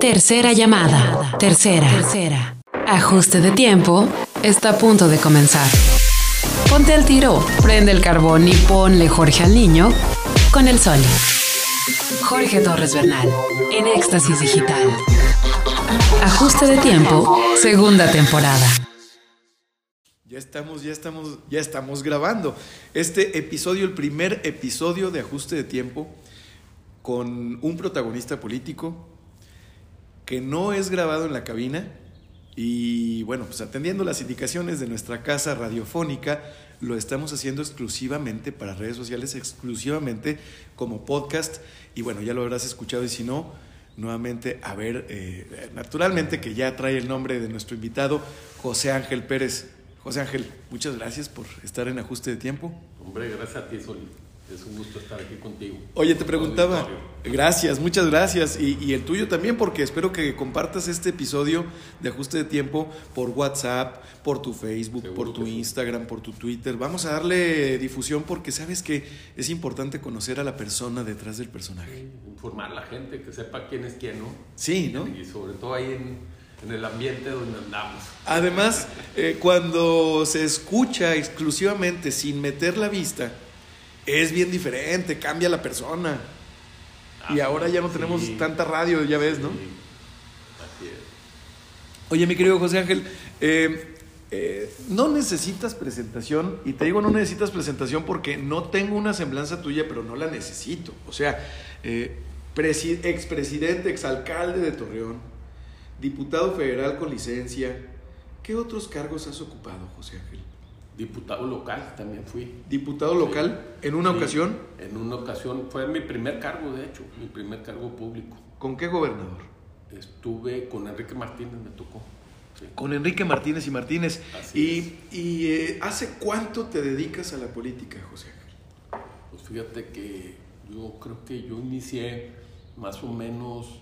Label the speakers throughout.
Speaker 1: Tercera llamada. Tercera. Tercera. Ajuste de tiempo. Está a punto de comenzar. Ponte al tiro, prende el carbón y ponle Jorge al niño con el sol. Jorge Torres Bernal, en Éxtasis Digital. Ajuste de tiempo, segunda temporada.
Speaker 2: Ya estamos, ya estamos, ya estamos grabando. Este episodio, el primer episodio de Ajuste de Tiempo, con un protagonista político que no es grabado en la cabina. Y bueno, pues atendiendo las indicaciones de nuestra casa radiofónica, lo estamos haciendo exclusivamente para redes sociales, exclusivamente como podcast. Y bueno, ya lo habrás escuchado y si no, nuevamente, a ver, eh, naturalmente que ya trae el nombre de nuestro invitado, José Ángel Pérez. José Ángel, muchas gracias por estar en ajuste de tiempo.
Speaker 3: Hombre, gracias a ti, Sol. Es un gusto estar aquí contigo.
Speaker 2: Oye, te preguntaba, gracias, muchas gracias. Y, y, el tuyo también, porque espero que compartas este episodio de ajuste de tiempo por WhatsApp, por tu Facebook,
Speaker 3: Seguro
Speaker 2: por tu
Speaker 3: sí.
Speaker 2: Instagram, por tu Twitter. Vamos a darle difusión porque sabes que es importante conocer a la persona detrás del personaje.
Speaker 3: Informar a la gente, que sepa quién es quién, ¿no?
Speaker 2: Sí, ¿no?
Speaker 3: Y sobre todo ahí en, en el ambiente donde andamos.
Speaker 2: Además, eh, cuando se escucha exclusivamente sin meter la vista, es bien diferente, cambia la persona. Y
Speaker 3: Ah,
Speaker 2: ahora ya no
Speaker 3: sí.
Speaker 2: tenemos tanta radio, ya ves, ¿no?
Speaker 3: Sí, Así es.
Speaker 2: Oye, mi querido José Ángel, eh, eh, no necesitas presentación, y te digo no necesitas presentación porque no tengo una semblanza tuya, pero no la necesito. O sea, eh, presi- expresidente, exalcalde de Torreón, diputado federal con licencia, ¿qué otros cargos has ocupado, José Ángel?
Speaker 3: Diputado local también fui.
Speaker 2: Diputado local, en una
Speaker 3: Sí,
Speaker 2: ocasión,
Speaker 3: En una ocasión. Fue mi primer cargo, de hecho, mi primer cargo público.
Speaker 2: ¿con qué gobernador?
Speaker 3: Estuve con Enrique Martínez, me tocó. Sí.
Speaker 2: Con Enrique Martínez y Martínez.
Speaker 3: Así
Speaker 2: ¿Y, y, eh, hace cuánto te dedicas a la política, José Ángel?
Speaker 3: Pues fíjate que yo creo que yo inicié más o menos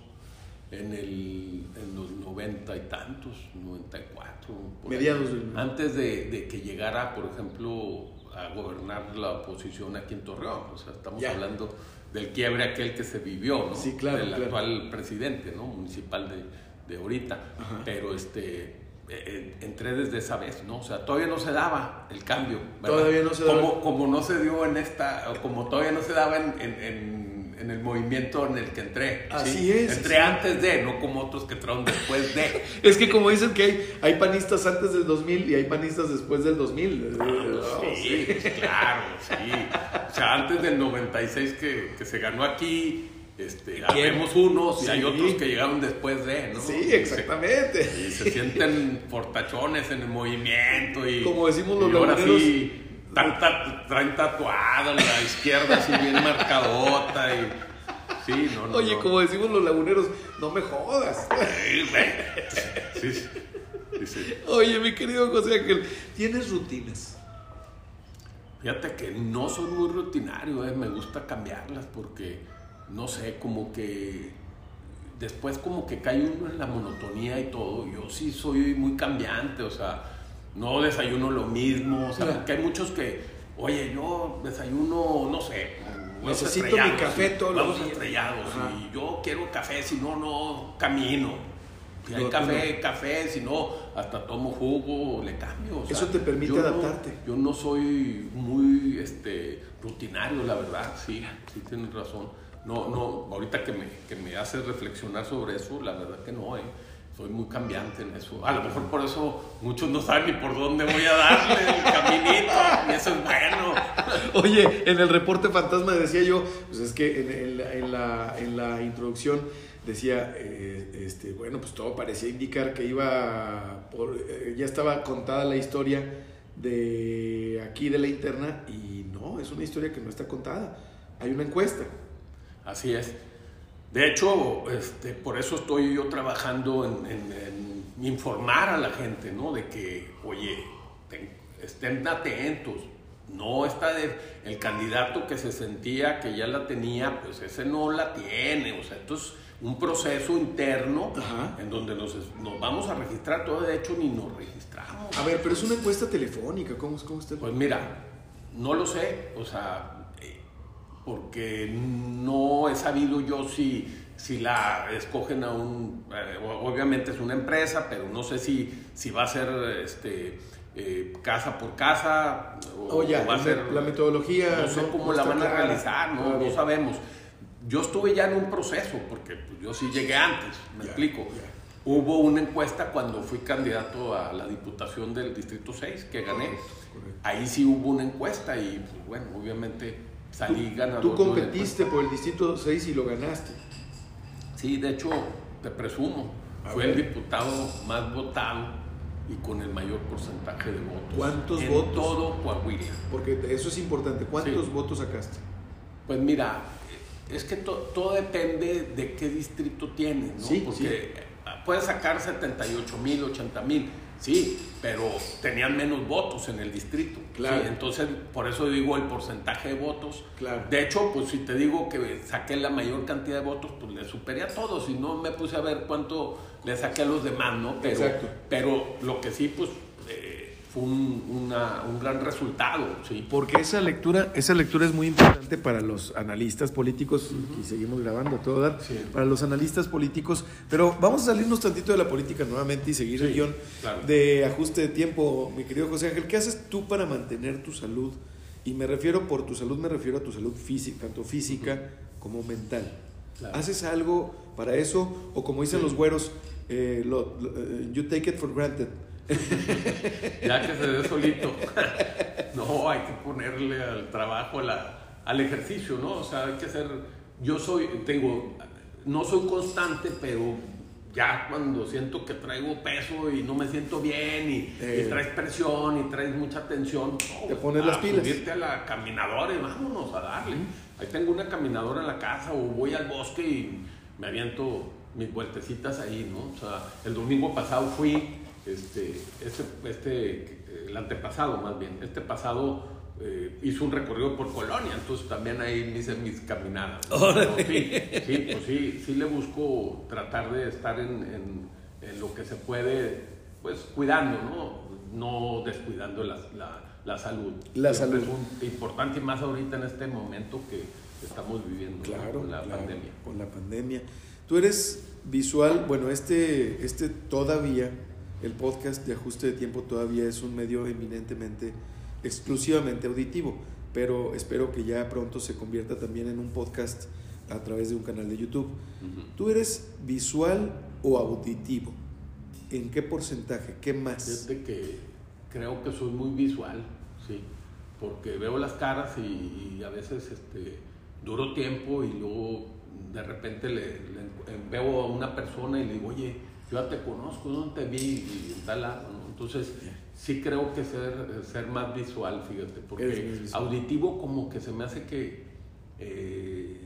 Speaker 3: en, el, en los noventa y tantos, 94. por ahí.
Speaker 2: Mediados del-
Speaker 3: Antes de, de que llegara, por ejemplo, a gobernar la oposición aquí en Torreón. O sea, estamos
Speaker 2: Ya.
Speaker 3: hablando del quiebre aquel que se vivió, ¿no?
Speaker 2: Sí, claro,
Speaker 3: Del
Speaker 2: claro.
Speaker 3: actual presidente, ¿no? Municipal de, de ahorita.
Speaker 2: Ajá.
Speaker 3: Pero este... eh, entré desde esa vez, ¿no? O sea, todavía no se daba el cambio. ¿verdad?
Speaker 2: Todavía no se daba.
Speaker 3: Como, como no se dio en esta, o como todavía no se daba en, en- en- en el movimiento en el que entré.
Speaker 2: Así
Speaker 3: ¿sí?
Speaker 2: es,
Speaker 3: Entré
Speaker 2: sí.
Speaker 3: antes de, no como otros que entraron después de.
Speaker 2: Es que como dicen que hay, hay panistas antes del 2000 y hay panistas después del 2000. Oh,
Speaker 3: sí, pues claro, sí. O sea, antes del 96 que, que se ganó aquí, este, habemos unos y hay otros que llegaron después de, ¿no?
Speaker 2: Sí,
Speaker 3: Y se-
Speaker 2: exactamente.
Speaker 3: Y se sienten fortachones en el movimiento y...
Speaker 2: Como decimos los
Speaker 3: y ahora sí, tan- tan- traen tatuado en la izquierda así bien marcadota y... Sí, no, no,
Speaker 2: Oye,
Speaker 3: no.
Speaker 2: como decimos los laguneros, no me jodas.
Speaker 3: Sí, sí, sí.
Speaker 2: Oye, mi querido José Ángel, ¿tienes rutinas?
Speaker 3: Fíjate que no soy muy rutinario, eh, me gusta cambiarlas porque, no sé, como que después como que cae uno en la monotonía y todo. Yo sí soy muy cambiante, o sea, no desayuno lo mismo, o sea,
Speaker 2: Ya.
Speaker 3: porque hay muchos que, oye, yo desayuno, no sé,
Speaker 2: Necesito mi café
Speaker 3: sí,
Speaker 2: todos los días.
Speaker 3: estrellados,
Speaker 2: Ajá.
Speaker 3: y yo quiero café, si no, no camino. Si hay
Speaker 2: No,
Speaker 3: café, café, si no, hasta tomo jugo, le cambio. o sea,
Speaker 2: Eso te permite
Speaker 3: yo no-
Speaker 2: adaptarte.
Speaker 3: yo no soy muy este, rutinario, la verdad, sí, sí tienes razón. No, no, ahorita que me, que me haces reflexionar sobre eso, la verdad que no, eh. Soy muy cambiante en eso. A lo mejor por eso muchos no saben ni por dónde voy a darle el caminito, y eso es bueno.
Speaker 2: Oye, en el reporte fantasma decía yo, pues es que en, en la, en la- en la introducción decía, eh, este, bueno, pues todo parecía indicar que iba, por, eh, ya estaba contada la historia de aquí de la interna y no, es una historia que no está contada. Hay una encuesta.
Speaker 3: Así es. De hecho, este, por eso estoy yo trabajando en, en- en informar a la gente, ¿no? De que, oye, ten- estén atentos. No está de, el candidato que se sentía que ya la tenía, pues ese no la tiene. O sea, esto es un proceso interno
Speaker 2: Ajá.
Speaker 3: en donde nos, nos vamos a registrar. Todo de hecho ni nos registramos.
Speaker 2: A ver, pero es una encuesta telefónica, ¿cómo, cómo está? el-
Speaker 3: Pues mira, no lo sé, o sea, porque no he sabido yo si, si la escogen a un, eh, obviamente es una empresa, pero no sé si, si va a ser este, eh, casa por casa
Speaker 2: o, va a ser
Speaker 3: la
Speaker 2: metodología.
Speaker 3: No sé cómo la van a realizar, no, no sabemos. Yo estuve ya en un proceso, porque pues, yo sí llegué antes, me explico. Hubo una encuesta cuando fui candidato a la diputación del Distrito 6, que gané. Ahí sí hubo una encuesta y, pues, bueno, obviamente salí ganador.
Speaker 2: Tú competiste por el Distrito 6 y lo ganaste.
Speaker 3: Sí, de hecho, te presumo, fue el diputado más votado y con el mayor porcentaje de votos.
Speaker 2: ¿Cuántos
Speaker 3: en
Speaker 2: votos?
Speaker 3: todo Coahuila.
Speaker 2: Porque eso es importante. ¿Cuántos votos sacaste?
Speaker 3: Pues mira, es que todo depende de qué distrito tienes, ¿no?
Speaker 2: Sí,
Speaker 3: Porque puedes sacar 78 mil, 80 mil, sí, pero tenían menos votos en el distrito.
Speaker 2: Claro.
Speaker 3: Entonces, por eso digo el porcentaje de votos.
Speaker 2: Claro.
Speaker 3: De hecho, pues si te digo que saqué la mayor cantidad de votos, pues le superé a todos y no me puse a ver cuánto le saqué a los demás, ¿no? Pero,
Speaker 2: Exacto.
Speaker 3: Pero lo que sí, pues... Fue un, gran resultado. ¿sí?
Speaker 2: Porque esa lectura, esa lectura es muy importante para los analistas políticos, y seguimos grabando todo dar, para los analistas políticos, pero vamos a salirnos tantito de la política nuevamente y seguir el guion de ajuste de tiempo, mi querido José Ángel. ¿Qué haces tú para mantener tu salud? Y me refiero, por tu salud, me refiero a tu salud física, tanto física como mental. ¿Haces algo para eso? O como dicen los güeros, eh, eh, you take it for granted.
Speaker 3: ya que se dé solito. no, hay que ponerle al trabajo, al ejercicio, ¿no? O sea, hay que hacer. Yo soy, tengo, no soy constante, pero ya cuando siento que traigo peso y no me siento bien y, eh. traes presión y traes mucha tensión,
Speaker 2: te pones las pilas.
Speaker 3: Subirte a la caminadora y vámonos a darle. Ahí tengo una caminadora en la casa o voy al bosque y me aviento mis vueltecitas ahí, ¿no? O sea, el domingo pasado fui este, este, este, el antepasado más bien, este pasado eh, hizo un recorrido por Colonia, entonces también ahí hice mis caminadas. Sí, sí, pues sí, sí le busco tratar de estar en, en, lo que se puede, pues cuidando, ¿no? No descuidando la, la, salud.
Speaker 2: La salud.
Speaker 3: Es importante y más ahorita en este momento que estamos viviendo
Speaker 2: claro,
Speaker 3: con la pandemia.
Speaker 2: Con la pandemia. Tú eres visual, bueno, este, este todavía el podcast de ajuste de tiempo todavía es un medio eminentemente, exclusivamente auditivo, pero espero que ya pronto se convierta también en un podcast a través de un canal de YouTube. ¿Tú eres visual o auditivo? ¿En qué porcentaje? ¿Qué más?
Speaker 3: Que creo que soy muy visual, sí, porque veo las caras y, a veces este, duro tiempo y luego de repente le, veo a una persona y le digo, oye, yo ya te conozco, no te vi y tal lado, Entonces, sí creo que ser, ser más visual, fíjate, porque auditivo como que se me hace que eh,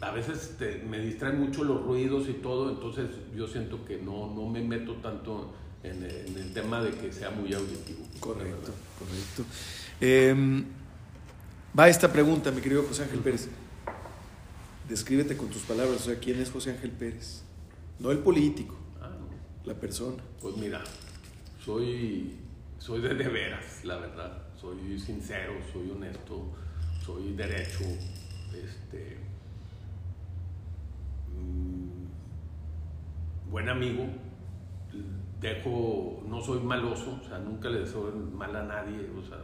Speaker 3: a veces me distraen mucho los ruidos y todo, entonces yo siento que no, no me meto tanto en, el tema de que sea muy auditivo.
Speaker 2: Correcto, correcto. Em, va esta pregunta, mi querido José Ángel Pérez. Descríbete con tus palabras, o sea, ¿quién es José Ángel Pérez? No el político, ah, la persona.
Speaker 3: Pues mira, soy, soy de, de veras, la verdad. Soy sincero, soy honesto, soy derecho. Este, mm, buen amigo. Dejo, no soy maloso, o sea, nunca le deseo mal a nadie. O sea,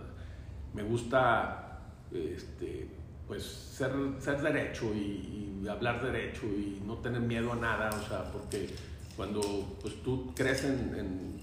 Speaker 3: me gusta este, pues ser, ser derecho y, hablar derecho y no tener miedo a nada, o sea, porque cuando pues tú crees en,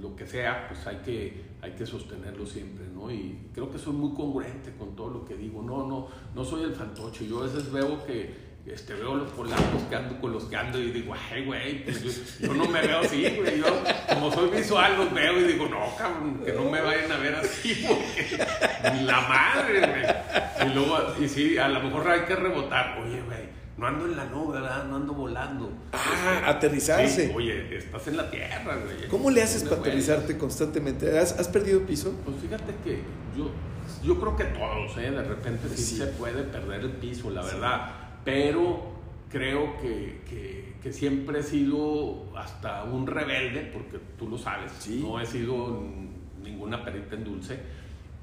Speaker 3: lo que sea, pues hay que, hay que sostenerlo siempre, ¿no? Y creo que soy muy congruente con todo lo que digo, no, no, no soy el fantoche, yo a veces veo que este, veo los polacos que ando con los que ando y digo, ay, güey, pues yo, no me veo así, güey. Yo, como soy visual, los veo y digo, no, cabrón, que no me vayan a ver así, porque la madre, güey. Y luego, y sí, a lo mejor hay que rebotar, oye, güey, no ando en la nube, ¿verdad? No ando volando.
Speaker 2: Ah, aterrizarse.
Speaker 3: oye, estás en la tierra, güey.
Speaker 2: ¿Cómo le haces para aterrizarte constantemente? ¿Has, ¿Has, perdido piso?
Speaker 3: Pues fíjate que yo, yo creo que todos, ¿eh? De repente sí, se puede perder el piso, la verdad pero creo que, que, siempre he sido hasta un rebelde, porque tú lo sabes, no he sido ninguna perita en dulce,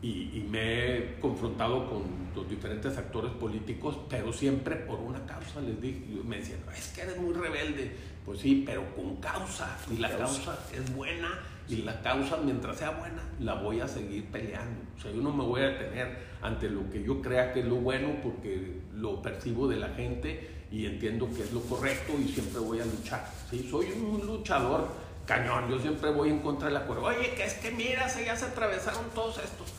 Speaker 3: y, me he confrontado con los diferentes actores políticos, pero siempre por una causa. Les dije, me decían, es que eres muy rebelde. Pues sí, pero con causa. Y la causa, es buena y la causa, mientras sea buena, la voy a seguir peleando. O sea, yo no me voy a detener ante lo que yo crea que es lo bueno porque lo percibo de la gente y entiendo que es lo correcto y siempre voy a luchar. ¿sí? Soy un luchador cañón, yo siempre voy en contra de la cuerda. Oye, que es que mira, ya se atravesaron todos estos.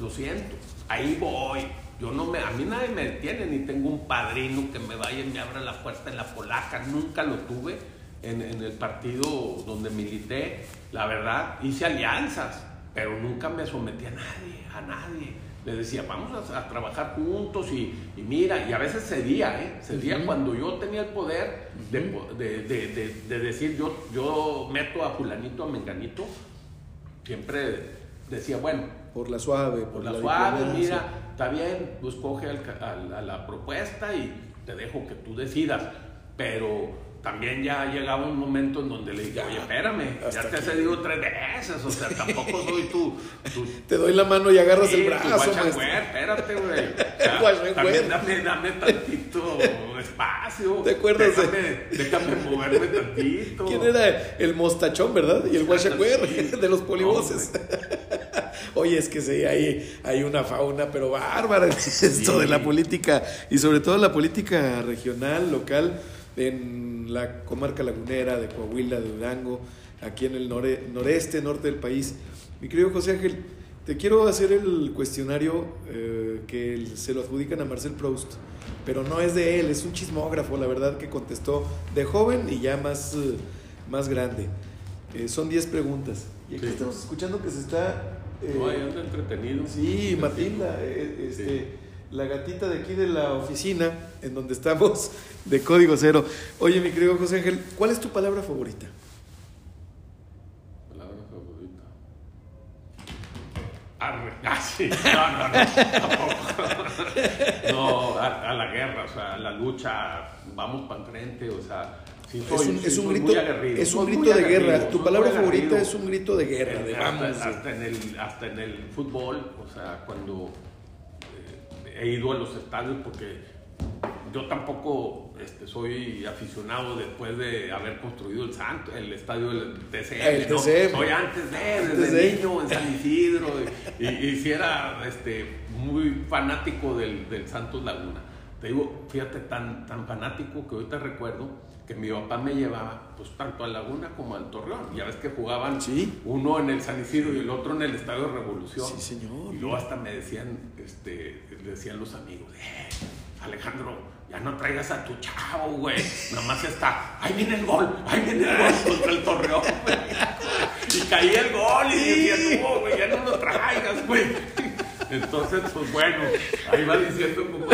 Speaker 3: Lo siento, ahí voy. Yo no me, a mí nadie me detiene, ni tengo un padrino que me vaya y me abra la puerta en la polaca. Nunca lo tuve en, en el partido donde milité. La verdad, hice alianzas, pero nunca me sometí a nadie, a nadie. Le decía, vamos a, trabajar juntos y, y, mira, y a veces cedía, ¿eh? Cedía cuando yo tenía el poder de, de, de, de, decir, yo, yo meto a fulanito, a menganito, siempre decía, bueno,
Speaker 2: por la suave,
Speaker 3: por, la, suave, mira, está bien, pues coge a la propuesta y te dejo que tú decidas, pero también ya llegaba un momento en donde le dije, oye, espérame, ya te he cedido tres veces, o sea, tampoco soy tú.
Speaker 2: te doy la mano y agarras el brazo.
Speaker 3: espérate, güey. también dame, dame tantito espacio.
Speaker 2: ¿Te acuerdas?
Speaker 3: Déjame, déjame moverme tantito.
Speaker 2: ¿Quién era el mostachón, verdad? Y el guachacuer de los polivoces. Oye, es que sí, hay, hay una fauna, pero bárbara esto de la política, y sobre todo la política regional, local, en la comarca lagunera de Coahuila, de Durango, aquí en el noreste, norte del país. Mi querido José Ángel, te quiero hacer el cuestionario eh, que se lo adjudican a Marcel Proust, pero no es de él, es un chismógrafo, la verdad, que contestó de joven y ya más, eh, más grande. Eh, son 10 preguntas. Y aquí estamos escuchando que se está
Speaker 3: eh, no, anda entretenido.
Speaker 2: Sí, Matilda, eh, este, la gatita de aquí de la oficina, en donde estamos, de Código Cero. Oye, mi querido José Ángel, ¿cuál es tu palabra favorita?
Speaker 3: Palabra favorita. Arre. Ah, sí. No, no, no, tampoco. No, a, a, la guerra, o sea, a la lucha, vamos para enfrente, o sea
Speaker 2: es un, grito, es un grito de guerra. Tu palabra favorita es un grito de guerra, de vamos.
Speaker 3: Hasta, en el, hasta en el fútbol, o sea, cuando eh, he ido a los estadios, porque yo tampoco este, soy aficionado después de haber construido el Santo, el estadio del TCM. ¿no? Soy antes de, desde niño en San Isidro, y, y, si era este, muy fanático del, del Santos Laguna. Te digo, fíjate, tan, tan fanático que ahorita recuerdo que mi papá me llevaba pues tanto a Laguna como al Torreón. Ya ves que jugaban uno en el San Isidro y el otro en el Estadio Revolución.
Speaker 2: Sí, señor.
Speaker 3: Y luego hasta me decían, este, decían los amigos, eh, Alejandro, ya no traigas a tu chavo, güey. Nada más está, ahí viene el gol, ahí viene el gol contra el Torreón, Y caía el gol y decía, no, güey, ya no lo traigas, güey. Entonces, pues bueno, ahí va diciendo como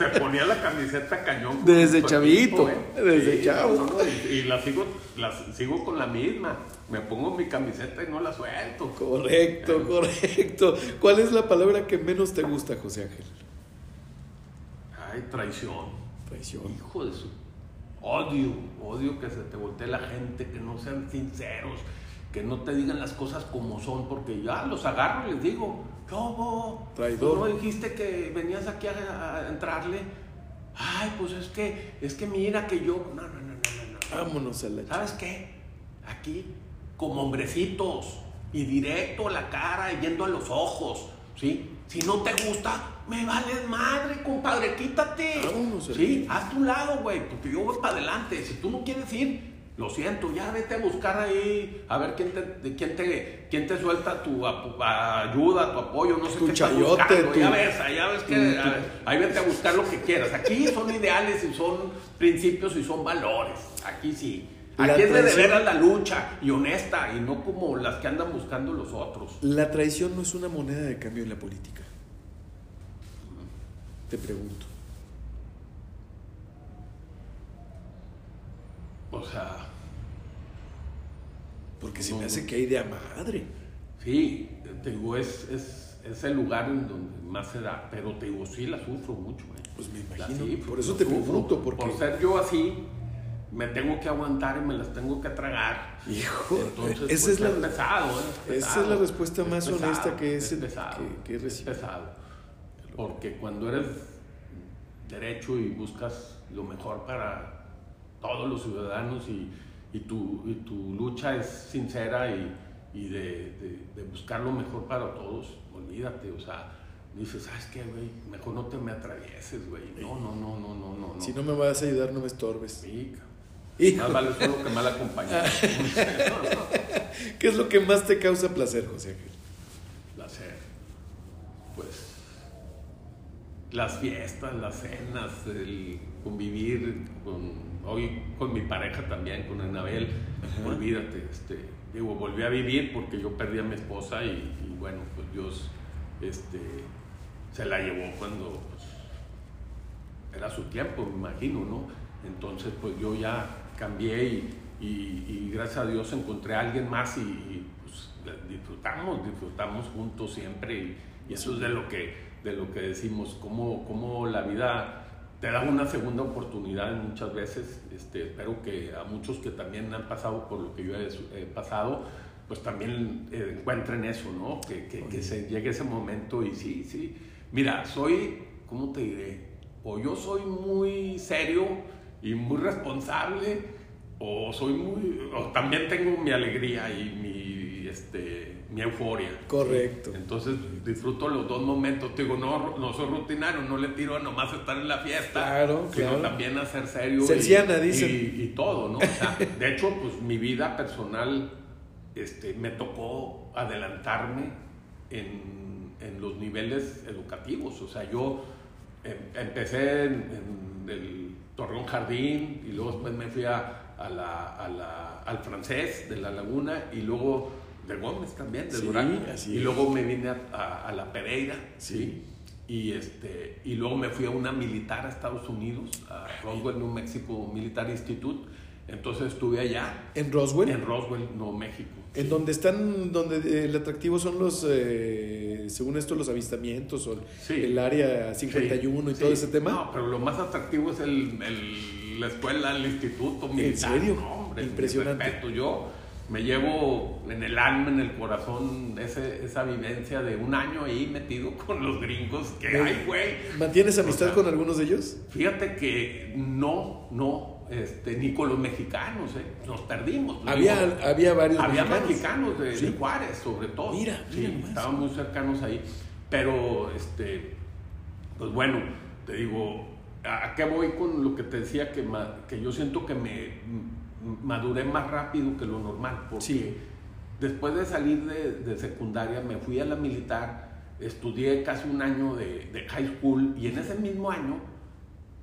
Speaker 3: se ponía la camiseta cañón.
Speaker 2: Desde chavito, ¿eh? desde chavo.
Speaker 3: y, la, sigo, la sigo con la misma. Me pongo mi camiseta y no la suelto.
Speaker 2: Correcto, correcto. ¿Cuál es la palabra que menos te gusta, José Ángel?
Speaker 3: Ay, traición.
Speaker 2: Traición.
Speaker 3: Hijo de su. Odio, odio que se te voltee la gente, que no sean sinceros, que no te digan las cosas como son, porque ya los agarro y les digo, ¿Cómo?
Speaker 2: Traidor.
Speaker 3: ¿No dijiste que venías aquí a, entrarle? Ay, pues es que, es que mira que yo. No, no, no, no,
Speaker 2: no. Vámonos a la
Speaker 3: ¿Sabes qué? Aquí, como hombrecitos, y directo a la cara, y yendo a los ojos, ¿sí? Si no te gusta, me vales madre, compadre, quítate. Vámonos Sí, haz tu lado, güey, porque yo voy para adelante. Si tú no quieres ir, lo siento, ya vete a buscar ahí, a ver quién te, quién te, quién te suelta tu ayuda, tu apoyo, no sé
Speaker 2: tu
Speaker 3: qué
Speaker 2: chayote,
Speaker 3: tu, ya ves, ya ves que ahí vete a buscar lo que quieras. Aquí son ideales y son principios y son valores. Aquí sí. Aquí es de deber la lucha y honesta y no como las que andan buscando los otros.
Speaker 2: La traición no es una moneda de cambio en la política. Te pregunto.
Speaker 3: O sea,
Speaker 2: porque se me hace que hay de a madre.
Speaker 3: Sí, te digo, es, es, el lugar en donde más se da, pero te digo, sí la sufro mucho. ¿eh?
Speaker 2: Pues me imagino, por eso te pregunto.
Speaker 3: Por ser yo así, me tengo que aguantar y me las tengo que tragar.
Speaker 2: Hijo,
Speaker 3: Entonces,
Speaker 2: esa
Speaker 3: pues,
Speaker 2: es la-
Speaker 3: es pesado, ¿eh? Es
Speaker 2: esa es la respuesta más
Speaker 3: pesado,
Speaker 2: honesta que es el-
Speaker 3: pesado,
Speaker 2: que-
Speaker 3: es pesado. Porque cuando eres derecho y buscas lo mejor para todos los ciudadanos y, y tu, y tu lucha es sincera y, y de, de- de buscar lo mejor para todos, olvídate, o sea, dices, ¿sabes qué, güey? Mejor no te me atravieses, güey. No, no, no, no, no, no. no.
Speaker 2: Si no me vas a ayudar, no me estorbes.
Speaker 3: Sí, cabrón.
Speaker 2: Hijo,
Speaker 3: Más vale solo que mal acompañado.
Speaker 2: ¿Qué es lo que más te causa placer, José Ángel?
Speaker 3: placer. Pues las fiestas, las cenas, el convivir con hoy con mi pareja también, con Anabel, olvídate, este, digo, volví a vivir porque yo perdí a mi esposa y, y bueno, pues Dios este, se la llevó cuando pues, era su tiempo, me imagino, ¿no? Entonces, pues yo ya cambié y, y- y gracias a Dios encontré a alguien más y, y, pues, disfrutamos, disfrutamos juntos siempre y, y eso es de lo que, de lo que decimos, cómo, cómo la vida te da una segunda oportunidad muchas veces. Este, espero que a muchos que también han pasado por lo que yo he, he pasado, pues también eh, encuentren eso, ¿no? Que, que, que se llegue ese momento y sí, sí. Mira, soy, ¿cómo te diré? O yo soy muy serio y muy responsable, o soy muy, o también tengo mi alegría y mi, este, mi euforia.
Speaker 2: Correcto.
Speaker 3: Entonces disfruto los dos momentos. Te digo, no, no soy rutinario, no le tiro a nomás estar en la fiesta.
Speaker 2: Claro,
Speaker 3: sino
Speaker 2: claro.
Speaker 3: también a ser serio. y-
Speaker 2: Serciana,
Speaker 3: y,
Speaker 2: dicen.
Speaker 3: Y, todo, ¿no? O sea, de hecho, pues mi vida personal este, me tocó adelantarme en, en los niveles educativos. O sea, yo em- empecé en, en el Torreón Jardín y luego después me fui a, a la- a la- al francés de la Laguna y luego de Gómez también, de
Speaker 2: Sí,
Speaker 3: Durango.
Speaker 2: así
Speaker 3: Y luego me vine a, a- a la Pereira,
Speaker 2: Sí.
Speaker 3: ¿sí? Y, este, y luego me fui a una militar a Estados Unidos, a Roswell, New Mexico Military Institute. Entonces estuve allá,
Speaker 2: En Roswell,
Speaker 3: en Roswell, Nuevo México.
Speaker 2: en donde están, donde el atractivo son los, eh, según esto, los avistamientos o el-
Speaker 3: Sí.
Speaker 2: el área 51 y
Speaker 3: Sí,
Speaker 2: todo
Speaker 3: sí.
Speaker 2: ese tema.
Speaker 3: No, pero lo más atractivo es el, el- la escuela, el instituto militar.
Speaker 2: serio?
Speaker 3: No, hombre,
Speaker 2: Impresionante.
Speaker 3: mi respeto. Yo me llevo en el alma, en el corazón, ese- esa vivencia de un año ahí metido con los gringos. Que,
Speaker 2: Me-
Speaker 3: ay, güey.
Speaker 2: ¿Mantienes amistad
Speaker 3: O sea,
Speaker 2: con algunos de ellos?
Speaker 3: Fíjate que no, no, este, ni con los mexicanos, ¿eh? nos perdimos.
Speaker 2: Había,
Speaker 3: Digo,
Speaker 2: había varios
Speaker 3: había
Speaker 2: mexicanos.
Speaker 3: mexicanos, de,
Speaker 2: Sí.
Speaker 3: de Juárez, sobre todo.
Speaker 2: Mira,
Speaker 3: Sí,
Speaker 2: mira nomás.
Speaker 3: estaban muy cercanos ahí. Pero, este, pues bueno, te digo, ¿a qué voy con lo que te decía? Que, que yo siento que me maduré más rápido que lo normal. Porque
Speaker 2: Sí.
Speaker 3: después de salir de, de secundaria me fui a la militar, estudié casi un año de, de high school y en ese mismo año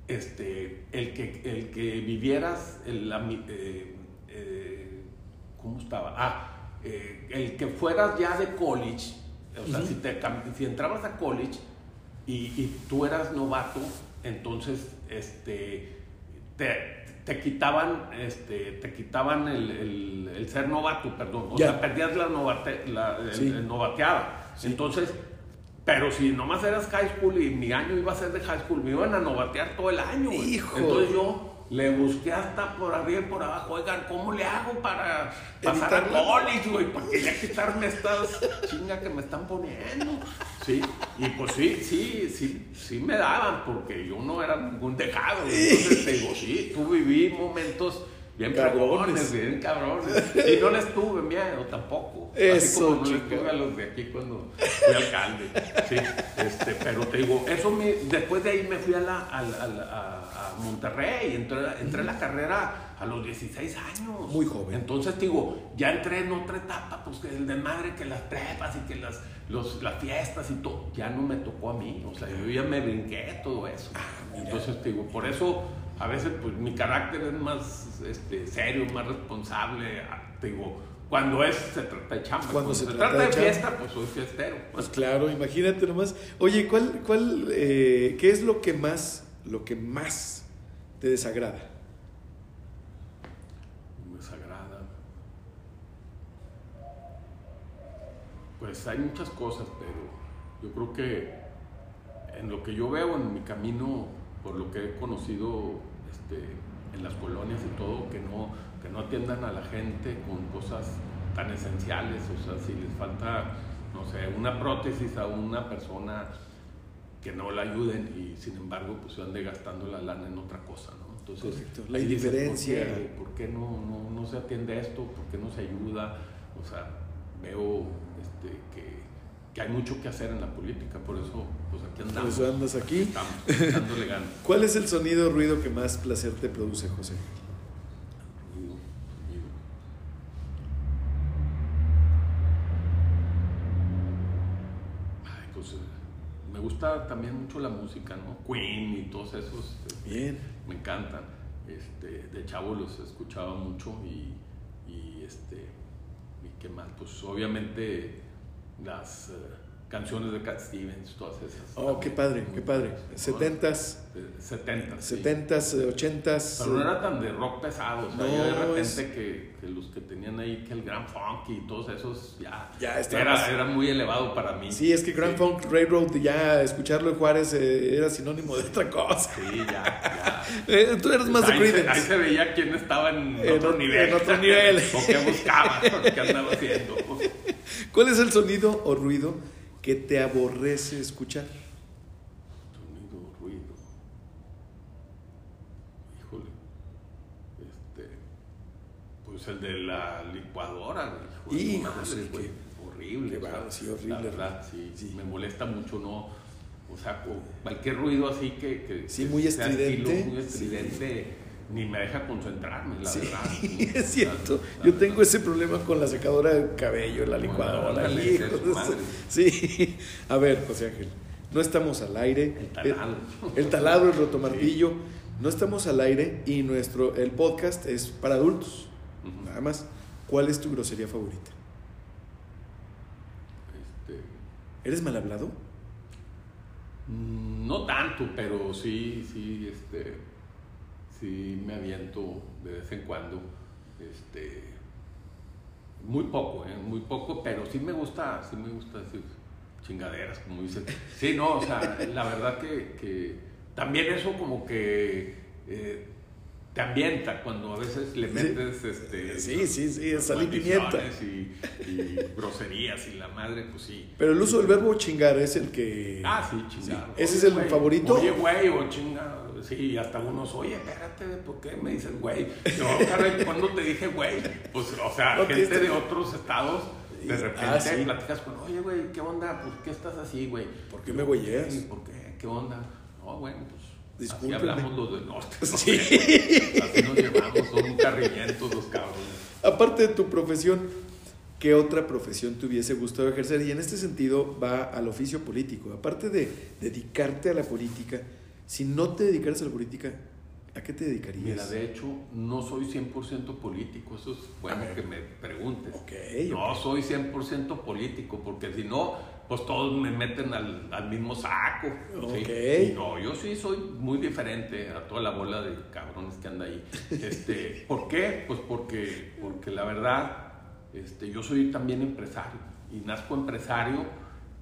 Speaker 3: este, el, que, el que vivieras, el, la eh, eh, ¿cómo estaba? Ah, eh, el que fueras ya de college, o sea, si, te, si entrabas a college y, y tú eras novato, entonces este, te, te quitaban, este, te quitaban el, el- el ser novato, perdón, o
Speaker 2: Ya.
Speaker 3: sea, perdías la, novate- la el-
Speaker 2: Sí.
Speaker 3: novateada. Entonces, pero si nomás eras high school y mi año iba a ser de high school, me iban a novatear todo el año.
Speaker 2: Hijo.
Speaker 3: Entonces yo le busqué hasta por arriba y por abajo, oigan, ¿cómo le hago para pasar a
Speaker 2: Evitarla.
Speaker 3: college, güey? Porque ya quitarme estas chinga que me están poniendo. Sí, y pues sí, sí, sí, sí me daban, porque yo no era ningún dejado. Entonces te digo, sí, tú viví momentos bien
Speaker 2: Cabrones.
Speaker 3: bien cabrones. Y no les tuve miedo tampoco. Así
Speaker 2: Eso,
Speaker 3: como no les
Speaker 2: chico.
Speaker 3: tuve a los de aquí cuando fui alcalde. Sí, este, pero te digo, eso me, después de ahí me fui a, la, a, a a- Monterrey, entré, entré a la carrera a los 16 años.
Speaker 2: Muy joven.
Speaker 3: Entonces te digo, ya entré en otra etapa, pues que el de madre, que las prepas y que las, los, las fiestas y todo, ya no me tocó a mí, o sea, yo ya me brinqué todo eso. Entonces te digo, por eso a veces pues mi carácter es más este, serio, más responsable, ah, digo, cuando es, se trata de chamba,
Speaker 2: Cuando
Speaker 3: cuando,
Speaker 2: se
Speaker 3: se,
Speaker 2: trata
Speaker 3: trata,
Speaker 2: de
Speaker 3: fiesta, pues soy fiestero.
Speaker 2: Pues claro, imagínate nomás. Oye, ¿cuál, cuál, eh, qué es lo que más, lo que más te desagrada?
Speaker 3: me desagrada. Pues hay muchas cosas, pero yo creo que en lo que yo veo en mi camino, por lo que he conocido este, en las colonias y todo, que no, que no atiendan a la gente con cosas tan esenciales, o sea, si les falta, no sé, una prótesis a una persona que no la ayuden y sin embargo pues se ande gastando la lana en otra cosa, ¿no?
Speaker 2: Entonces, la indiferencia.
Speaker 3: ¿por, qué, no, no, no, se atiende esto? ¿Por qué no se ayuda? O sea, veo este, que, que, hay mucho que hacer en la política, por eso pues aquí andamos.
Speaker 2: Por eso andas aquí.
Speaker 3: Estamos, dándole ganas.
Speaker 2: ¿Cuál es el sonido o ruido que más placer te produce, José?
Speaker 3: gusta también mucho la música, ¿no? Queen y todos esos.
Speaker 2: Este, Bien.
Speaker 3: Me encantan. Este, de chavo los escuchaba mucho y, y este, y qué más, pues obviamente las... Uh, canciones de Cat Stevens, todas esas.
Speaker 2: Oh, qué padre, qué padre. Setentas.
Speaker 3: Setentas.
Speaker 2: Setentas, ochentas.
Speaker 3: Pero no era tan de rock pesado, o sea, de repente que, que, los que tenían ahí, que el Grand Funk y todos esos, ya,
Speaker 2: ya
Speaker 3: era, era, muy elevado para mí.
Speaker 2: Sí, es que Grand Funk Railroad, ya escucharlo en Juárez eh, era sinónimo de otra cosa.
Speaker 3: Sí, ya, ya.
Speaker 2: Eh, tú eres más de Creedence.
Speaker 3: Ahí se veía quién estaba en, otro nivel.
Speaker 2: En otro nivel.
Speaker 3: o qué buscaba, qué andaba haciendo.
Speaker 2: ¿Cuál es el sonido o ruido ¿Qué te aborrece escuchar?
Speaker 3: Sonido, ruido. Híjole. Este. Pues el de la licuadora.
Speaker 2: Híjole,
Speaker 3: horrible.
Speaker 2: sí, horrible. La
Speaker 3: verdad, sí, Me molesta mucho, ¿no? O sea, cualquier ruido así que. que
Speaker 2: sí, muy estridente.
Speaker 3: muy estridente ni me deja concentrarme, la
Speaker 2: sí,
Speaker 3: verdad.
Speaker 2: es cierto. Yo tengo ese problema con la secadora de cabello, la licuadora. sí. A ver, José Ángel, no estamos al aire.
Speaker 3: El talado.
Speaker 2: El, talado, el rotomartillo. No estamos al aire y nuestro el podcast es para adultos. Nada más. ¿Cuál es tu grosería favorita?
Speaker 3: Este...
Speaker 2: ¿Eres mal hablado?
Speaker 3: Mm, no tanto, pero sí, sí, este sí me aviento de vez en cuando. Este, muy poco, ¿eh? muy poco, pero sí me gusta, sí me gusta decir chingaderas, como dicen. Sí, no, o sea, la verdad que, que también eso como que eh, te ambienta cuando a veces le metes
Speaker 2: sí.
Speaker 3: este
Speaker 2: sí sí sí sal y pimienta
Speaker 3: y, y, groserías y la madre pues sí
Speaker 2: pero el uso del verbo chingar es el que
Speaker 3: ah sí chingar
Speaker 2: ese es el favorito
Speaker 3: oye güey o chinga sí hasta unos oye espérate ¿por qué me dices güey no caray cuando te dije güey pues o sea gente de otros estados de repente ah, sí. platicas con oye güey qué onda pues qué estás así güey
Speaker 2: ¿por qué me güeyes?
Speaker 3: ¿por qué qué onda no bueno pues
Speaker 2: Discúlpeme.
Speaker 3: Así hablamos los del norte.
Speaker 2: Sí.
Speaker 3: Así nos llevamos, son un carrillento los cabrones.
Speaker 2: Aparte de tu profesión, ¿qué otra profesión te hubiese gustado ejercer? Y en este sentido va al oficio político. Aparte de dedicarte a la política, si no te dedicaras a la política, ¿a qué te dedicarías?
Speaker 3: Mira, de hecho, no soy 100% político. Eso es bueno que me preguntes.
Speaker 2: Okay,
Speaker 3: no soy 100% político, porque si no pues todos me meten al, al mismo saco.
Speaker 2: Okay.
Speaker 3: no, yo sí soy muy diferente a toda la bola de cabrones que anda ahí. Este, ¿Por qué? Pues porque, porque la verdad, este, yo soy también empresario y nazco empresario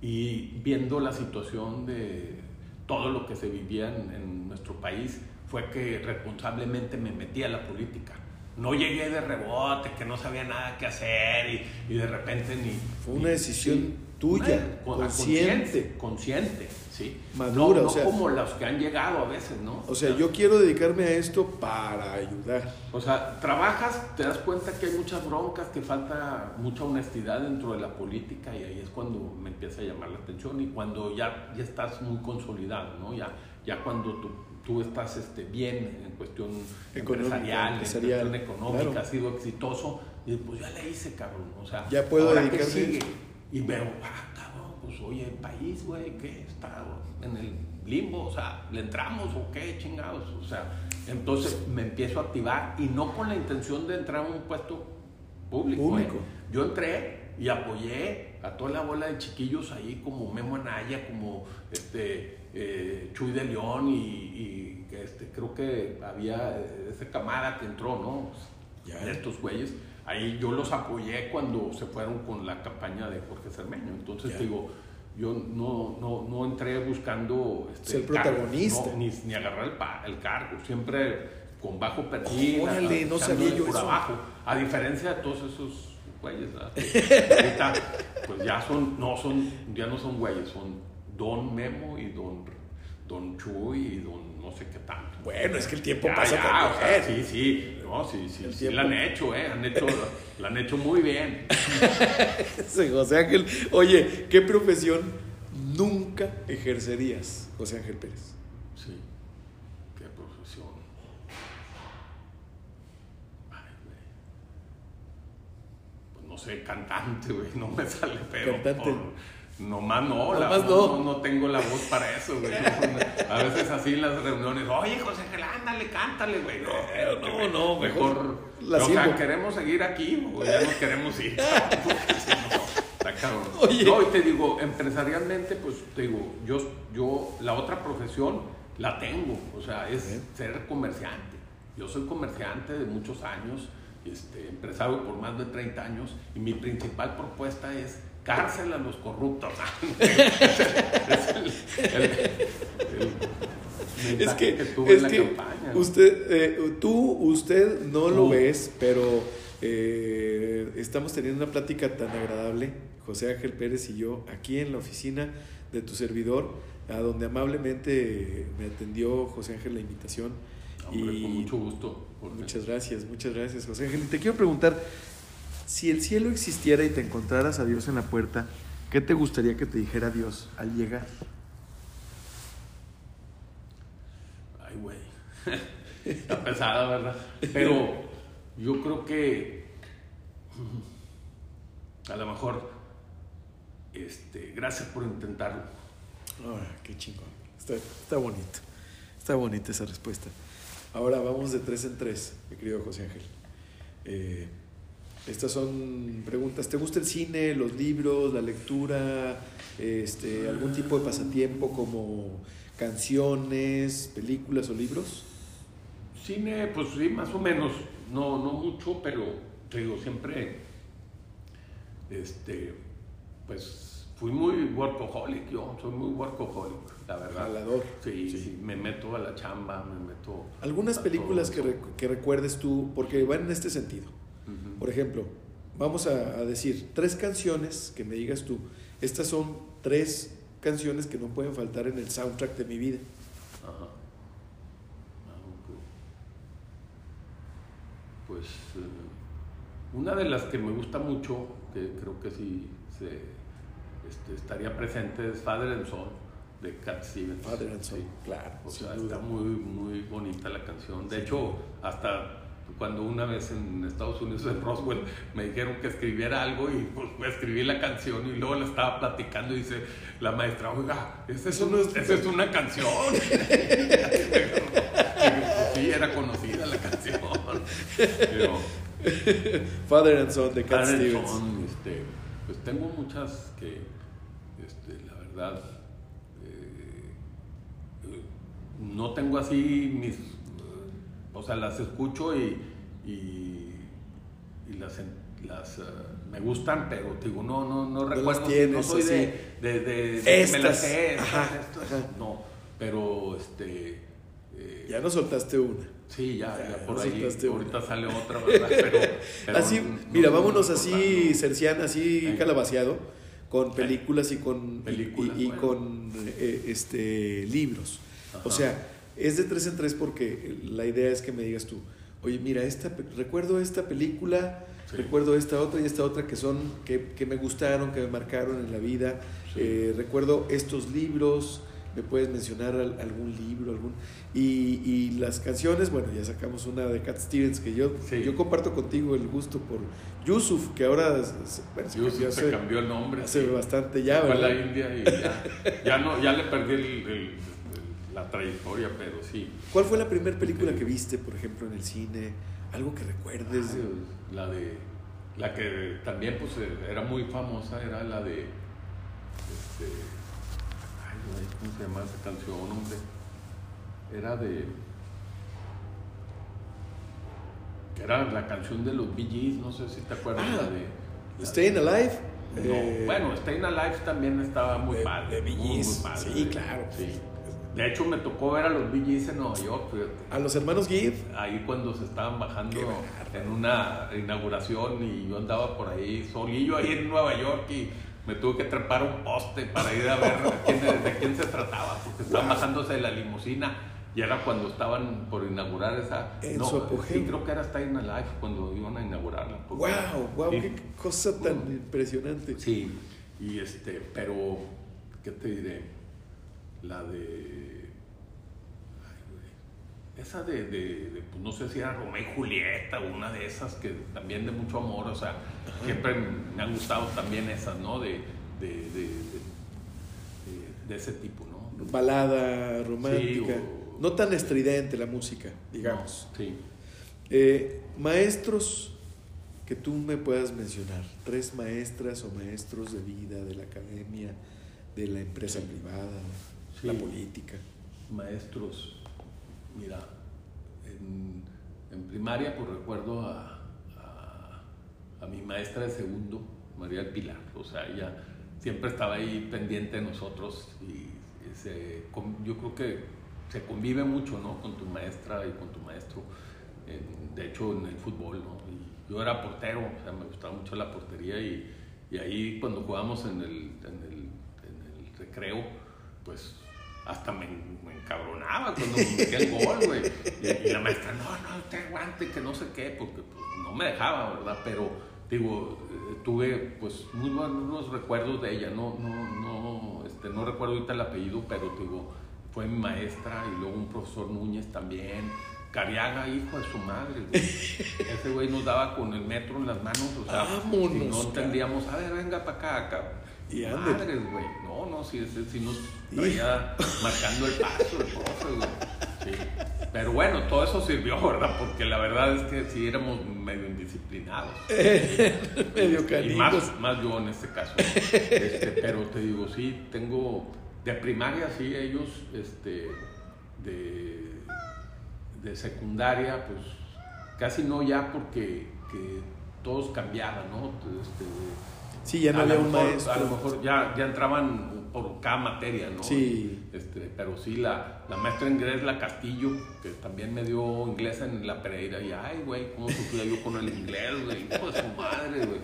Speaker 3: y viendo la situación de todo lo que se vivía en, en nuestro país, fue que responsablemente me metí a la política no llegué de rebote, que no sabía nada que hacer y, y de repente ni...
Speaker 2: Fue una decisión tuya, consciente.
Speaker 3: Consciente, sí.
Speaker 2: Madura,
Speaker 3: no,
Speaker 2: o sea,
Speaker 3: como los que han llegado a veces, ¿no?
Speaker 2: O sea, yo quiero dedicarme a esto para ayudar.
Speaker 3: O sea, trabajas, te das cuenta que hay muchas broncas, que falta mucha honestidad dentro de la política y ahí es cuando me empieza a llamar la atención y cuando ya, ya estás muy consolidado, ¿no? Ya, ya cuando tú, tú estás este, bien en cuestión empresarial, en cuestión económica, has sido exitoso, y pues ya le hice, cabrón. O sea,
Speaker 2: ya puedo dedicarme.
Speaker 3: Y veo, ah, pues oye, el país, güey, ¿qué? Está en el limbo, o sea, ¿le entramos o qué, chingados? O sea, entonces me empiezo a activar y no con la intención de entrar a un puesto público. ¿eh?
Speaker 2: público.
Speaker 3: Yo entré y apoyé a toda la bola de chiquillos ahí, como Memo Anaya, como este, eh, Chuy de León y, y este, creo que había ese camada que entró, ¿no?
Speaker 2: Ya.
Speaker 3: De estos güeyes ahí yo los apoyé cuando se fueron con la campaña de Jorge Cermeño. Entonces digo, yo no, no, no entré buscando este,
Speaker 2: ser protagonista.
Speaker 3: ni, ni, agarrar el, el, cargo. Siempre con bajo perfil.
Speaker 2: Órale, no sabía yo
Speaker 3: por
Speaker 2: eso.
Speaker 3: abajo. A diferencia de todos esos güeyes, ahorita, pues ya son, no son, ya no son güeyes, son Don Memo y Don, don Chuy y Don no sé qué tanto.
Speaker 2: Bueno, es que el tiempo
Speaker 3: Ya,
Speaker 2: pasa
Speaker 3: ya, o sea, sí, sí, no, sí, sí, sí, la han hecho, ¿eh? Han hecho, la han hecho muy bien.
Speaker 2: Sí, José Ángel, oye, ¿qué profesión nunca ejercerías, José Ángel Pérez?
Speaker 3: Sí, qué profesión. Ay, güey. Pues no sé, cantante, güey, no me sale, pero.
Speaker 2: Cantante.
Speaker 3: por- Nomás no, la-
Speaker 2: Nomás
Speaker 3: no.
Speaker 2: no.
Speaker 3: no tengo la voz para eso, güey. A veces así en las reuniones, oye, José ándale, cántale, güey. No,
Speaker 2: Eh, no,
Speaker 3: güey,
Speaker 2: no, mejor la
Speaker 3: o sea, queremos seguir aquí, güey, ya nos queremos ir. No.
Speaker 2: Oye.
Speaker 3: No, y te digo, empresarialmente, pues te digo, yo, yo la otra profesión la tengo, o sea, es ser comerciante. Yo soy comerciante de muchos años, este, empresario por más de 30 años, y mi principal propuesta es cárcel a los corruptos. es el, el- el
Speaker 2: Es que,
Speaker 3: tuve
Speaker 2: es
Speaker 3: en la
Speaker 2: que
Speaker 3: campaña.
Speaker 2: usted, eh, tú, usted no lo ves, pero eh, estamos teniendo una plática tan agradable, José Ángel Pérez y yo, aquí en la oficina de tu servidor, a donde amablemente me atendió José Ángel la invitación.
Speaker 3: Hombre,
Speaker 2: y
Speaker 3: con mucho gusto.
Speaker 2: Muchas gracias, muchas gracias, José Ángel. Y te quiero preguntar, si el cielo existiera y te encontraras a Dios en la puerta, ¿qué te gustaría que te dijera Dios al llegar?
Speaker 3: Ay, güey. Está pesada, ¿verdad? Pero yo creo que a lo mejor, este, gracias por intentarlo.
Speaker 2: Ah, qué chingón. Está, está bonito. Está bonita esa respuesta. Ahora vamos de tres en tres, mi querido José Ángel. Eh, estas son preguntas. ¿Te gusta el cine, los libros, la lectura, este, algún tipo de pasatiempo como canciones, películas o libros?
Speaker 3: Cine, pues sí, más o menos. No, no mucho, pero te digo, siempre, este, pues fui muy workaholic, yo soy muy workaholic, la verdad.
Speaker 2: Jalador.
Speaker 3: Sí,
Speaker 2: Sí.
Speaker 3: sí, me meto a la chamba, me meto...
Speaker 2: Algunas películas que,
Speaker 3: eso.
Speaker 2: re- que recuerdes tú, porque van en este sentido. Por ejemplo, vamos a, a decir tres canciones que me digas tú. Estas son tres canciones que no pueden faltar en el soundtrack de mi vida.
Speaker 3: Ajá. Ah. Pues eh, una de las que me gusta mucho, que creo que sí se, este, estaría presente, es Father and Son de Cat Stevens.
Speaker 2: Father and Son,
Speaker 3: Sí.
Speaker 2: claro,
Speaker 3: O sea, está muy, muy bonita la canción. De hecho, hasta cuando una vez en Estados Unidos, en Roswell, me dijeron que escribiera algo y pues escribí la canción y luego la estaba platicando y dice la maestra, oiga, esa es,
Speaker 2: Eso
Speaker 3: un-
Speaker 2: no es-
Speaker 3: esa es una canción. Sí, era conocida la canción. Pero,
Speaker 2: Father and Son de Cat
Speaker 3: Karen
Speaker 2: Stevens.
Speaker 3: Son, este, pues tengo muchas que, este, la verdad, eh, eh, no tengo así mis, o sea, las escucho y, y, y las, las eh, me gustan, pero digo, no, no, no recuerdo, no
Speaker 2: tienes
Speaker 3: soy
Speaker 2: así.
Speaker 3: de, de, de- de que me las
Speaker 2: Estas.
Speaker 3: sé, estas,
Speaker 2: Ajá,
Speaker 3: estas,
Speaker 2: ajá.
Speaker 3: no, pero este... eh,
Speaker 2: Ya no soltaste una.
Speaker 3: Sí, ya,
Speaker 2: Ya,
Speaker 3: ya por
Speaker 2: no
Speaker 3: ahí.
Speaker 2: soltaste una.
Speaker 3: Ahorita sale otra, ¿verdad? Pero, pero
Speaker 2: así,
Speaker 3: no-
Speaker 2: mira,
Speaker 3: no-
Speaker 2: vámonos
Speaker 3: no-
Speaker 2: así,
Speaker 3: no-
Speaker 2: cerciana, así
Speaker 3: Sí.
Speaker 2: calabaceado, con películas y con, y-
Speaker 3: Películas,
Speaker 2: y, y
Speaker 3: bueno.
Speaker 2: con eh, este, libros. O
Speaker 3: Ajá.
Speaker 2: sea, es de tres en tres porque la idea es que me digas tú, oye, mira, esta, recuerdo esta película,
Speaker 3: Sí.
Speaker 2: recuerdo esta otra y esta otra que son, que, que me gustaron, que me marcaron en la vida,
Speaker 3: Sí.
Speaker 2: Eh, recuerdo estos libros, me puedes mencionar al- algún libro, algún... Y, y las canciones, bueno, ya sacamos una de Cat Stevens que yo,
Speaker 3: Sí.
Speaker 2: yo comparto contigo el gusto por Yusuf, que ahora se, bueno, se
Speaker 3: Yusuf
Speaker 2: cambió
Speaker 3: se
Speaker 2: hace-
Speaker 3: cambió el nombre.
Speaker 2: hace
Speaker 3: sí.
Speaker 2: bastante ya,
Speaker 3: Fue a la. India y ya, ya, no, ya le perdí el- la trayectoria, pero sí.
Speaker 2: ¿Cuál fue la primera película que viste, por ejemplo, en el cine? Algo que recuerdes.
Speaker 3: La de. La que también pues era muy famosa era la de. Este. Ay, ¿cómo se llama esa canción, hombre? Era de. que Era la canción de los Bee Gees, no sé si te acuerdas.
Speaker 2: Ah,
Speaker 3: la de, la
Speaker 2: Staying
Speaker 3: de-
Speaker 2: Alive.
Speaker 3: No,
Speaker 2: eh,
Speaker 3: bueno, Staying Alive también estaba muy
Speaker 2: de-
Speaker 3: padre.
Speaker 2: de Bee
Speaker 3: muy, muy
Speaker 2: Gees.
Speaker 3: padre,
Speaker 2: Sí, claro.
Speaker 3: Sí. De hecho, me tocó ver a los BGs en Nueva York.
Speaker 2: A los hermanos Gibb.
Speaker 3: Ahí cuando se estaban bajando en una inauguración y yo andaba por ahí solillo ahí en Nueva York y me tuve que trepar un poste para ir a ver de quién, de quién se trataba, porque estaban bajándose de la limusina y era cuando estaban por inaugurar esa.
Speaker 2: En
Speaker 3: no,
Speaker 2: su apogeo.
Speaker 3: sí, creo que era Stein Alive cuando iban a inaugurarla. porque-
Speaker 2: ¡Wow! ¡Wow! ¡Qué cosa tan impresionante!
Speaker 3: Sí, y este, pero, ¿qué te diré? La de. Ay. Esa de, de- de, pues no sé si era Romeo y Julieta o una de esas que también de mucho amor, o sea, siempre me han gustado también esas, ¿no? De, de, de, de- ese tipo, ¿no?
Speaker 2: Balada romántica.
Speaker 3: Sí, o-
Speaker 2: No tan estridente la música, digamos.
Speaker 3: Sí.
Speaker 2: Eh, maestros que tú me puedas mencionar. Tres maestras o maestros de vida, de la academia, de la empresa privada,
Speaker 3: Sí.
Speaker 2: la política.
Speaker 3: maestros, mira, en, en primaria pues recuerdo a, a- a mi maestra de segundo, María del Pilar, o sea, ella siempre estaba ahí pendiente de nosotros y, y se, yo creo que se convive mucho, ¿no? Con tu maestra y con tu maestro, en- de hecho en el fútbol, ¿no? Y yo era portero, o sea, me gustaba mucho la portería y, y ahí cuando jugábamos en el, en el, en el recreo, pues hasta me, me encabronaba cuando me metía el gol, güey. Y, y la maestra, no, no, te aguante, que no sé qué, porque pues, no me dejaba, ¿verdad? Pero, digo, eh, tuve pues muy buenos recuerdos de ella, no, no, no, este, no recuerdo ahorita el apellido, pero digo, fue mi maestra y luego un profesor Núñez también. Cariaga, hijo de su madre, güey. Ese güey nos daba con el metro en las manos, o sea,
Speaker 2: Vámonos,
Speaker 3: si no entendíamos, a ver, venga para acá, acá.
Speaker 2: Y.
Speaker 3: Madres, güey. No, no, si, si, si nos traía marcando el paso el profe, güey. Sí. Pero bueno, todo eso sirvió, ¿verdad? Porque la verdad es que sí éramos medio indisciplinados.
Speaker 2: Medio
Speaker 3: Y
Speaker 2: canijos.
Speaker 3: más, más yo en este caso. Este, pero te digo, sí, tengo. De primaria, sí, ellos, este, de, de secundaria, pues casi no ya porque que todos cambiaban, ¿no? Este,
Speaker 2: Sí, ya no había un maestro.
Speaker 3: A lo mejor ya, ya entraban por cada materia, ¿no?
Speaker 2: Sí.
Speaker 3: Este, pero sí, la, la maestra inglés, la Castillo, que también me dio inglés en la Pereira, y ay, güey, cómo sufría yo con el inglés, güey, hijo de su madre, güey.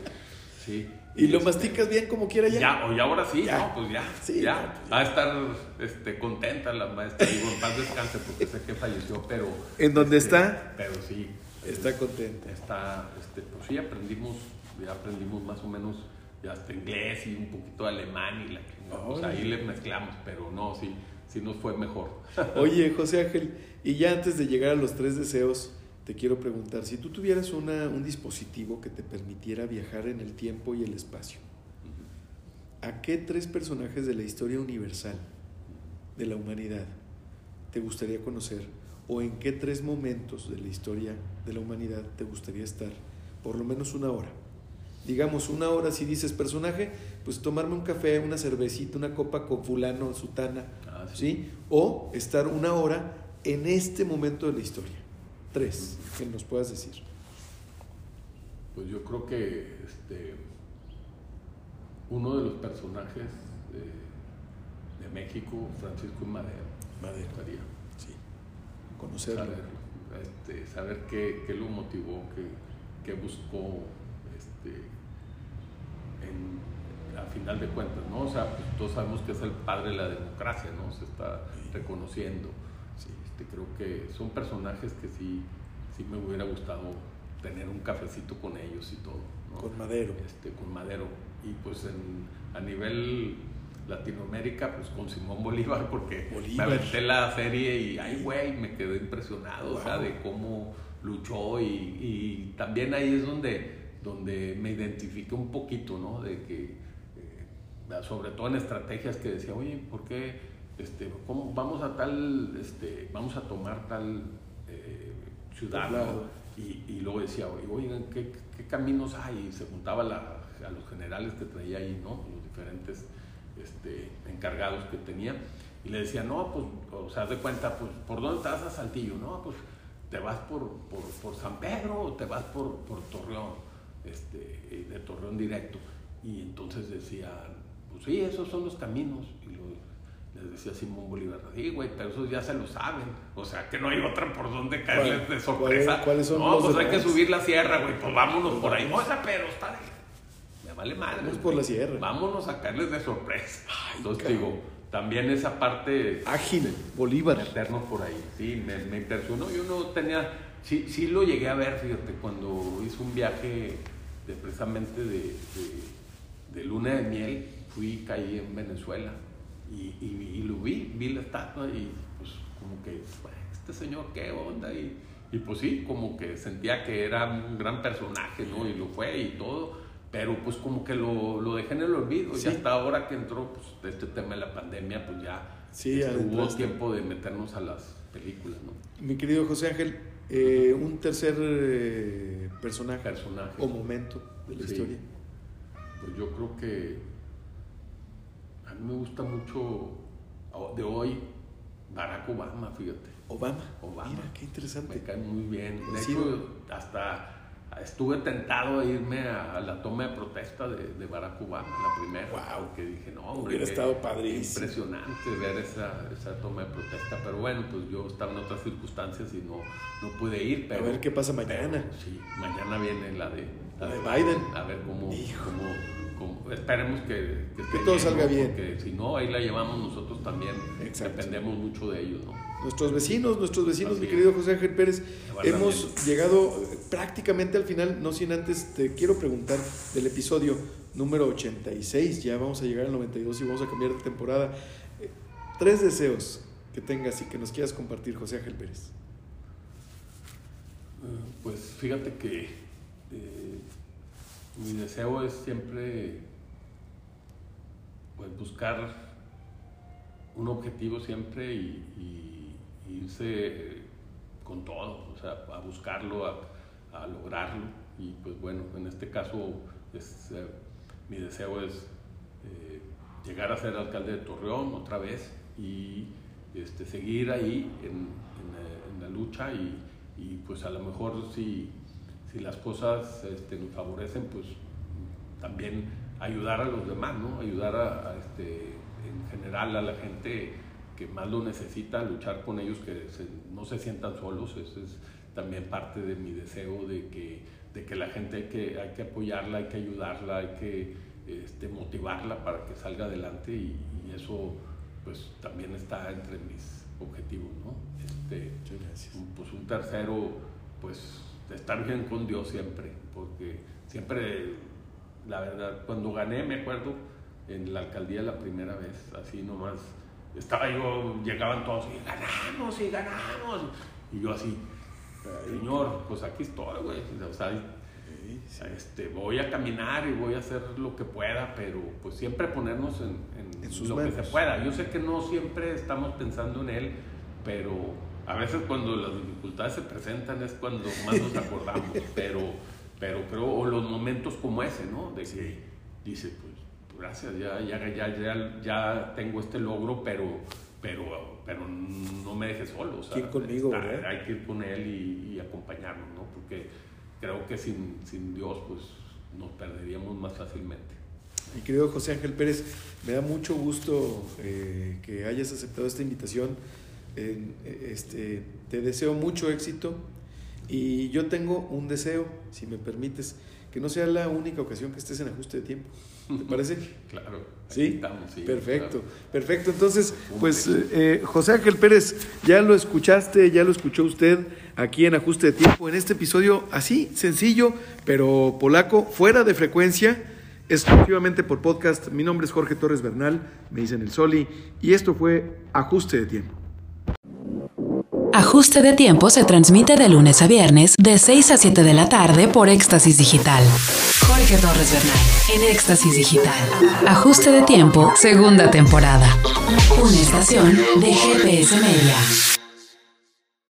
Speaker 3: Sí.
Speaker 2: ¿Y lo
Speaker 3: este,
Speaker 2: masticas bien como quiera ya?
Speaker 3: Ya, o ya ahora sí,
Speaker 2: Ya.
Speaker 3: no, pues ya,
Speaker 2: Sí,
Speaker 3: ya.
Speaker 2: no, pues ya.
Speaker 3: Va a estar este, contenta la maestra, digo, en paz descanse, porque sé que falleció, pero...
Speaker 2: ¿En dónde
Speaker 3: este,
Speaker 2: está?
Speaker 3: Pero sí.
Speaker 2: Está contenta.
Speaker 3: Está, este, pues sí, aprendimos, ya aprendimos más o menos ya hasta inglés y un poquito de alemán y la pues
Speaker 2: Órale.
Speaker 3: ahí le mezclamos, pero no, sí, sí nos fue mejor.
Speaker 2: Oye, José Ángel, y ya antes de llegar a los tres deseos, te quiero preguntar, si tú tuvieras una, un dispositivo que te permitiera viajar en el tiempo y el espacio, ¿a qué tres personajes de la historia universal de la humanidad te gustaría conocer? ¿O en qué tres momentos de la historia de la humanidad te gustaría estar por lo menos una hora? Digamos, una hora si dices personaje, pues tomarme un café, una cervecita, una copa con fulano, sutana,
Speaker 3: Ah, sí.
Speaker 2: ¿sí? O estar una hora en este momento de la historia. Tres, que nos puedas decir.
Speaker 3: Pues yo creo que este, uno de los personajes de, de México, Francisco. Madero,
Speaker 2: Madero.
Speaker 3: estaría.
Speaker 2: Sí. Conocerlo.
Speaker 3: saber, este, saber qué, qué lo motivó, qué, qué buscó, este, en- a final de cuentas, ¿no? O sea, pues, todos sabemos que es el padre de la democracia, ¿no? Se está reconociendo.
Speaker 2: Sí.
Speaker 3: Este, creo que son personajes que sí, sí me hubiera gustado tener un cafecito con ellos y todo, ¿no?
Speaker 2: Con Madero.
Speaker 3: Este, con Madero. Y pues en, a nivel Latinoamérica, pues con Simón Bolívar, porque
Speaker 2: Bolívar.
Speaker 3: me aventé la serie y, ay, güey, me quedé impresionado, o sea,
Speaker 2: Wow.
Speaker 3: de cómo luchó y, y también ahí es donde, donde me identifiqué un poquito, ¿no? De que, eh, sobre todo en estrategias que decía, oye, ¿por qué, este, cómo vamos a tal, este, vamos a tomar tal eh, ciudad. Y, y luego decía, oigan, ¿qué, qué caminos hay? Y se juntaba la- a los generales que traía ahí, ¿no? Los diferentes este, encargados que tenía. Y le decía, no, pues, o sea, de cuenta, pues, ¿por dónde te vas a Saltillo? No, pues, te vas por, por, por San Pedro o te vas por, por Torreón, este, de Torreón directo. Y entonces decía, pues sí, esos son los caminos. Y, lo- Les decía Simón Bolívar, sí, güey, pero esos ya se lo saben. O sea, que no hay otra por donde caerles de sorpresa.
Speaker 2: ¿Cuáles son
Speaker 3: no,
Speaker 2: los
Speaker 3: pues hay que subir la sierra, güey, pues vámonos por ahí. O sea, pero está de... Me vale madre.
Speaker 2: Vamos
Speaker 3: güey.
Speaker 2: por la sierra.
Speaker 3: Vámonos a caerles de sorpresa. Entonces digo, también esa parte
Speaker 2: Ágil, Bolívar.
Speaker 3: meternos por ahí. Sí, me, me impresionó. Yo no tenía, sí, sí lo llegué a ver, fíjate, cuando hice un viaje de, precisamente de, de, de luna de miel, fui, caí en Venezuela y, y- y lo vi, vi la estatua y pues como que, "Bueno, este señor, ¿qué onda? Y, y pues sí, como que sentía que era un gran personaje, ¿no? Y lo fue y todo. Pero pues como que lo, lo dejé en el olvido
Speaker 2: Sí.
Speaker 3: y hasta ahora que entró pues, este tema de la pandemia, pues ya
Speaker 2: Sí,
Speaker 3: este, hubo tiempo de meternos a las películas, ¿no?
Speaker 2: Mi querido José Ángel, eh, un tercer eh, personaje
Speaker 3: Personaje.
Speaker 2: o momento de la
Speaker 3: Sí.
Speaker 2: historia.
Speaker 3: Pues yo creo que a mí me gusta mucho o- de hoy Barack Obama, fíjate.
Speaker 2: Obama.
Speaker 3: Obama.
Speaker 2: Mira, qué interesante.
Speaker 3: Me cae muy bien. De hecho, hasta estuve tentado a irme a, a la toma de protesta de, de Barack Obama, la primera.
Speaker 2: Guau.
Speaker 3: Porque dije, no, hombre,
Speaker 2: Hubiera estado padrísimo.
Speaker 3: Impresionante ver esa, esa toma de protesta. Pero bueno, pues yo estaba en otras circunstancias y no, no pude ir. Pero,
Speaker 2: ver qué pasa mañana.
Speaker 3: pero sí, mañana viene la de,
Speaker 2: La de Biden.
Speaker 3: A ver cómo.
Speaker 2: Hijo.
Speaker 3: cómo- cómo- esperemos que, que,
Speaker 2: todo salga bien.
Speaker 3: Porque si no, ahí la llevamos nosotros también.
Speaker 2: Exacto.
Speaker 3: Dependemos mucho de ellos, ¿no?
Speaker 2: Nuestros vecinos, nuestros vecinos,
Speaker 3: Así
Speaker 2: mi querido José Ángel Pérez, hemos llegado prácticamente al final, no sin antes te quiero preguntar del episodio número 86, ya vamos a llegar al 92 y vamos a cambiar de temporada. Eh, Tres deseos que tengas y que nos quieras compartir, José Ángel Pérez.
Speaker 3: Eh, Pues fíjate que eh, mi deseo es siempre pues, buscar un objetivo siempre y, irse con todo, o sea, a buscarlo, a, a lograrlo. Y pues bueno, en este caso es, eh, mi deseo es eh, llegar a ser alcalde de Torreón otra vez y este, seguir ahí eh, en la lucha y, y, pues a lo mejor si, si las cosas este, nos favorecen, pues también ayudar a los demás, ¿no? Ayudar a, a, este, en general a la gente que más lo necesita, luchar con ellos que no se sientan solos, también parte de mi deseo de que, de que la gente hay que, hay que apoyarla, hay que ayudarla, hay que este, motivarla para que salga adelante y, y eso pues también está entre mis objetivos, ¿no? Este,
Speaker 2: gracias.
Speaker 3: pues un tercero, pues de estar bien con Dios siempre, porque siempre, la verdad, cuando gané, me acuerdo, en la alcaldía la primera vez, así nomás, estaba yo, llegaban todos y ganamos y ganamos, y yo así, señor, pues aquí estoy, güey, o sea,
Speaker 2: Sí, sí.
Speaker 3: este, voy a caminar y voy a hacer lo que pueda, pero pues siempre ponernos en, en
Speaker 2: En sus
Speaker 3: lo que se pueda. Yo sé que no siempre estamos pensando en él, pero a veces cuando las dificultades se presentan es cuando más nos acordamos, pero, pero creo, o los momentos como ese, ¿no? De que dice, pues gracias, ya, ya, ya, ya, ya tengo este logro, pero, pero, pero no me dejes solo. O sea,
Speaker 2: Ir conmigo,
Speaker 3: está-
Speaker 2: ¿verdad?
Speaker 3: hay que ir con él y, y acompañarnos, ¿no? Porque creo que sin, sin Dios, pues nos perderíamos más fácilmente.
Speaker 2: Mi querido José Ángel Pérez, me da mucho gusto eh, que hayas aceptado esta invitación. Eh, este, te deseo mucho éxito y yo tengo un deseo, si me permites, que no sea la única ocasión que estés en ajuste de tiempo. ¿Te parece?
Speaker 3: Claro.
Speaker 2: ¿Sí?
Speaker 3: estamos, sí,
Speaker 2: perfecto,
Speaker 3: claro.
Speaker 2: perfecto. Entonces, pues eh, José Ángel Pérez, ya lo escuchaste, ya lo escuchó usted aquí en Ajuste de Tiempo, en este episodio así, sencillo, pero polaco, fuera de frecuencia, exclusivamente por podcast. Mi nombre es Jorge Torres Bernal, me dicen el Soli, y esto fue Ajuste de Tiempo.
Speaker 1: Ajuste de tiempo se transmite de lunes a viernes de 6 a 7 de la tarde por Éxtasis Digital. Jorge Torres Bernal en Éxtasis Digital. Ajuste de tiempo, segunda temporada. Una estación de GPS Media.